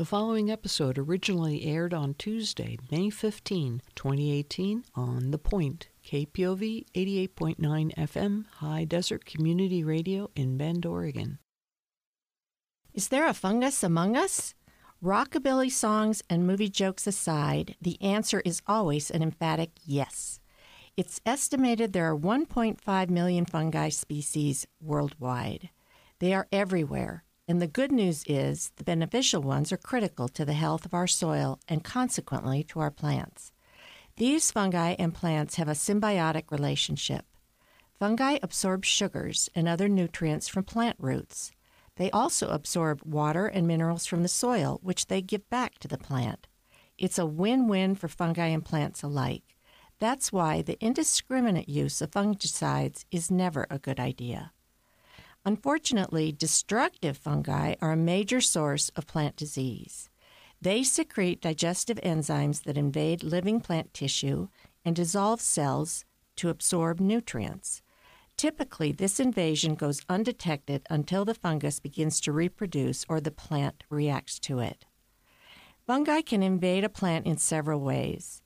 The following episode originally aired on Tuesday, May 15, 2018, on The Point, KPOV 88.9 FM, High Desert Community Radio in Bend, Oregon. Is there a fungus among us? Rockabilly songs and movie jokes aside, the answer is always an emphatic yes. It's estimated there are 1.5 million fungi species worldwide. They are everywhere and the good news is the beneficial ones are critical to the health of our soil and consequently to our plants. These fungi and plants have a symbiotic relationship. Fungi absorb sugars and other nutrients from plant roots. They also absorb water and minerals from the soil, which they give back to the plant. It's a win win for fungi and plants alike. That's why the indiscriminate use of fungicides is never a good idea. Unfortunately, destructive fungi are a major source of plant disease. They secrete digestive enzymes that invade living plant tissue and dissolve cells to absorb nutrients. Typically, this invasion goes undetected until the fungus begins to reproduce or the plant reacts to it. Fungi can invade a plant in several ways.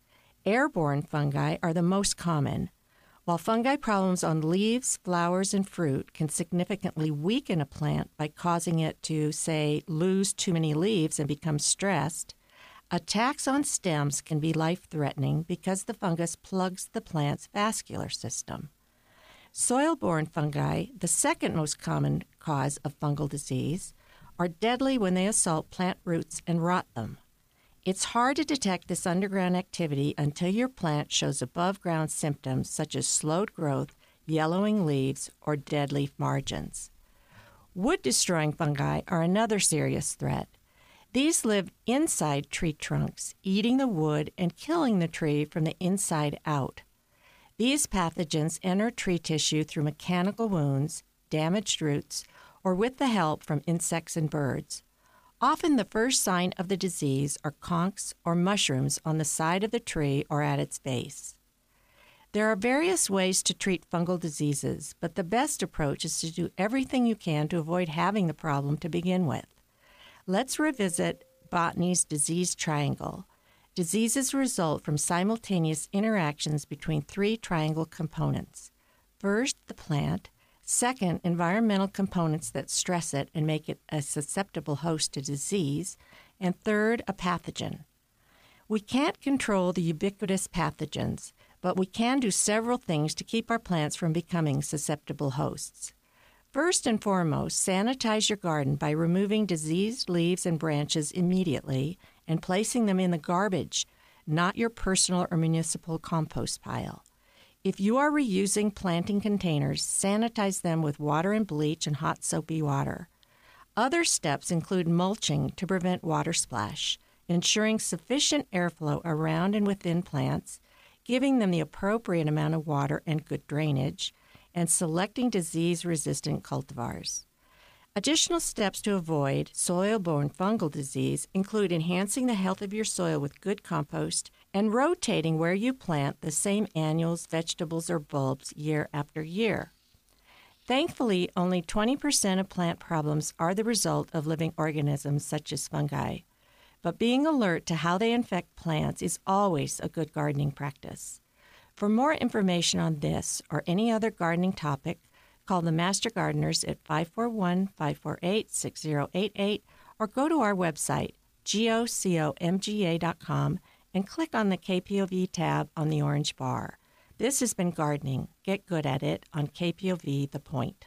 Airborne fungi are the most common, while fungi problems on leaves, flowers, and fruit can significantly weaken a plant by causing it to, say, lose too many leaves and become stressed, attacks on stems can be life threatening because the fungus plugs the plant's vascular system. Soil borne fungi, the second most common cause of fungal disease, are deadly when they assault plant roots and rot them. It's hard to detect this underground activity until your plant shows above ground symptoms such as slowed growth, yellowing leaves, or dead leaf margins. Wood destroying fungi are another serious threat. These live inside tree trunks, eating the wood and killing the tree from the inside out. These pathogens enter tree tissue through mechanical wounds, damaged roots, or with the help from insects and birds. Often the first sign of the disease are conks or mushrooms on the side of the tree or at its base. There are various ways to treat fungal diseases, but the best approach is to do everything you can to avoid having the problem to begin with. Let's revisit botany's disease triangle. Diseases result from simultaneous interactions between three triangle components. First, the plant, Second, environmental components that stress it and make it a susceptible host to disease. And third, a pathogen. We can't control the ubiquitous pathogens, but we can do several things to keep our plants from becoming susceptible hosts. First and foremost, sanitize your garden by removing diseased leaves and branches immediately and placing them in the garbage, not your personal or municipal compost pile. If you are reusing planting containers, sanitize them with water and bleach and hot soapy water. Other steps include mulching to prevent water splash, ensuring sufficient airflow around and within plants, giving them the appropriate amount of water and good drainage, and selecting disease resistant cultivars. Additional steps to avoid soil borne fungal disease include enhancing the health of your soil with good compost and rotating where you plant the same annuals, vegetables, or bulbs year after year. Thankfully, only 20% of plant problems are the result of living organisms such as fungi. But being alert to how they infect plants is always a good gardening practice. For more information on this or any other gardening topic, call the Master Gardeners at 541 548 6088 or go to our website, gocomga.com and click on the KPOV tab on the orange bar. This has been gardening. Get good at it on KPOV The Point.